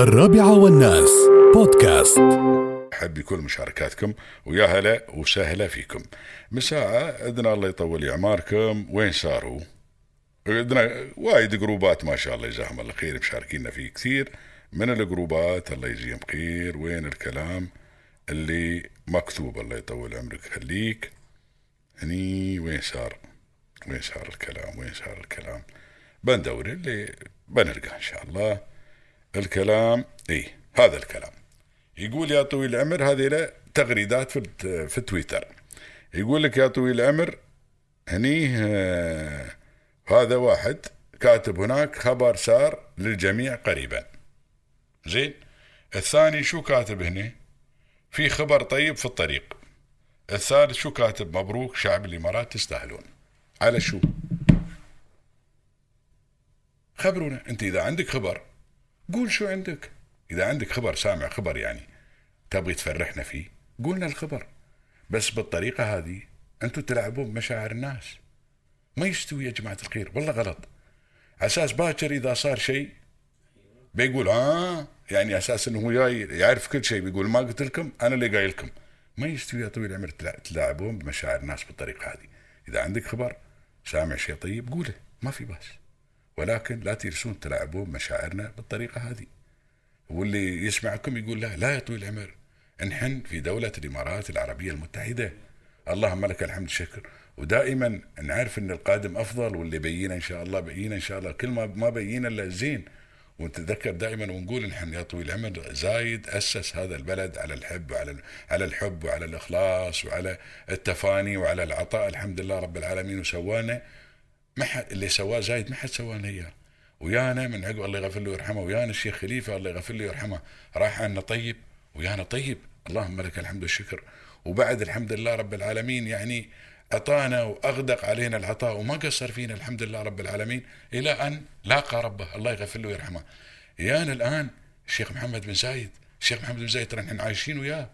الرابعة والناس. بودكاست. حب كل مشاركاتكم. ويا هلا وسهلا فيكم. مساعة عندنا الله يطول إعماركم. وين صاروا؟ عندنا وايد جروبات ما شاء الله جزاهم الله خير مشاركينا فيه كثير. من الجروبات الله يجزيهم خير؟ وين الكلام؟ اللي مكتوب الله يطول عمرك. خليك. هني وين صار؟ وين صار الكلام؟ وين صار الكلام؟ بندور اللي بنلقى إن شاء الله. الكلام إي هذا الكلام. يقول يا طويل العمر هذه له تغريدات في في تويتر. يقول لك يا طويل العمر هني آه، هذا واحد كاتب هناك خبر صار للجميع قريبا. زين الثاني شو كاتب هنا في خبر طيب في الطريق. الثالث شو كاتب؟ مبروك شعب الإمارات تستاهلون. على شو؟ خبرونا. أنت إذا عندك خبر قول شو عندك. إذا عندك خبر سامع خبر يعني تبغي تفرحنا فيه قولنا الخبر. بس بالطريقة هذه أنتم تلعبون بمشاعر الناس. ما يستوي يا جماعة الخير والله غلط. أساس باكر إذا صار شيء بيقول ها يعني أساس إنه هو يعرف كل شيء بيقول ما قلت لكم أنا اللي قايل لكم. ما يستوي يا طويل العمر تلعبون بمشاعر الناس بالطريقة هذه. إذا عندك خبر سامع شيء طيب قوله ما في بأس. ولكن لا تجلسون تلعبون بمشاعرنا بالطريقة هذه. واللي يسمعكم يقول لا لا يا طويل العمر. نحن في دولة الإمارات العربية المتحدة. اللهم لك الحمد شكر ودائما نعرف إن القادم أفضل واللي بينا إن شاء الله بينا إن شاء الله. كل ما ما بينا إلا زين. ونتذكر دائما ونقول نحن يا طويل العمر زايد أسس هذا البلد على الحب وعلى على الحب وعلى الإخلاص وعلى التفاني وعلى العطاء. الحمد لله رب العالمين. وسوانا ما حد اللي سواه زايد ما حد سوانا اياه ويانا من عقب الله يغفر له ويرحمه ويانا الشيخ خليفة الله يغفر له ويرحمه راح عنا طيب ويانا طيب. اللهم لك الحمد والشكر. وبعد الحمد لله رب العالمين يعني أعطانا وأغدق علينا العطاء وما قصر فينا الحمد لله رب العالمين إلى أن لاقى ربه. الله يغفر له ويرحمه. يانا الآن الشيخ محمد بن زايد الشيخ محمد بن زايد ترى نحن عايشين وياه.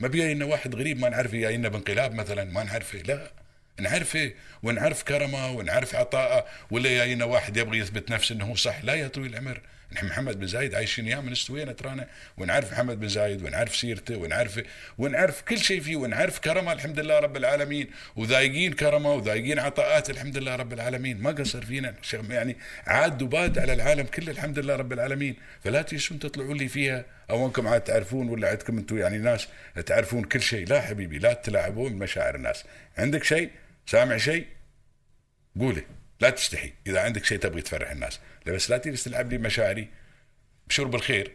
ما بيجينا واحد غريب ما نعرفه جاينا بانقلاب مثلا ما نعرفه لا. نعرفه ونعرف كرمه ونعرف عطاءه ولا جاينا واحد يبغي يثبت نفسه إنه صح لا يا طويل العمر. نحن محمد بن زايد عايشين اياه من استوينا ترانا. ونعرف محمد بن زايد ونعرف سيرته ونعرف ونعرف كل شيء فيه ونعرف كرمه الحمد لله رب العالمين وذايقين كرمه وذايقين عطاءات الحمد لله رب العالمين. ما قصر فينا يعني عاد وباد على العالم كله الحمد لله رب العالمين. فلا تيسون تطلعوا لي فيها. أو أنكم عاد تعرفون ولا عندكم أنتم يعني ناس تعرفون كل شيء. لا حبيبي لا تلعبون مشاعر الناس. عندك شيء؟ سامع شيء؟ قوله لا تستحي إذا عندك شيء تبغي تفرح الناس. بس لا تجلس تلعب لي مشاعري. بشرب الخير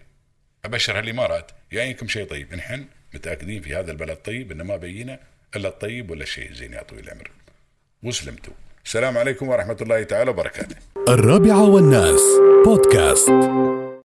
أبشر هالإمارات. يعينكم شيء طيب. نحن متأكدين في هذا البلد طيب إنه ما بينا إلا الطيب ولا الشيء الزين يا طويل العمر. وسلمتوا. السلام عليكم ورحمة الله تعالى وبركاته. الرابعة والناس. بودكاست.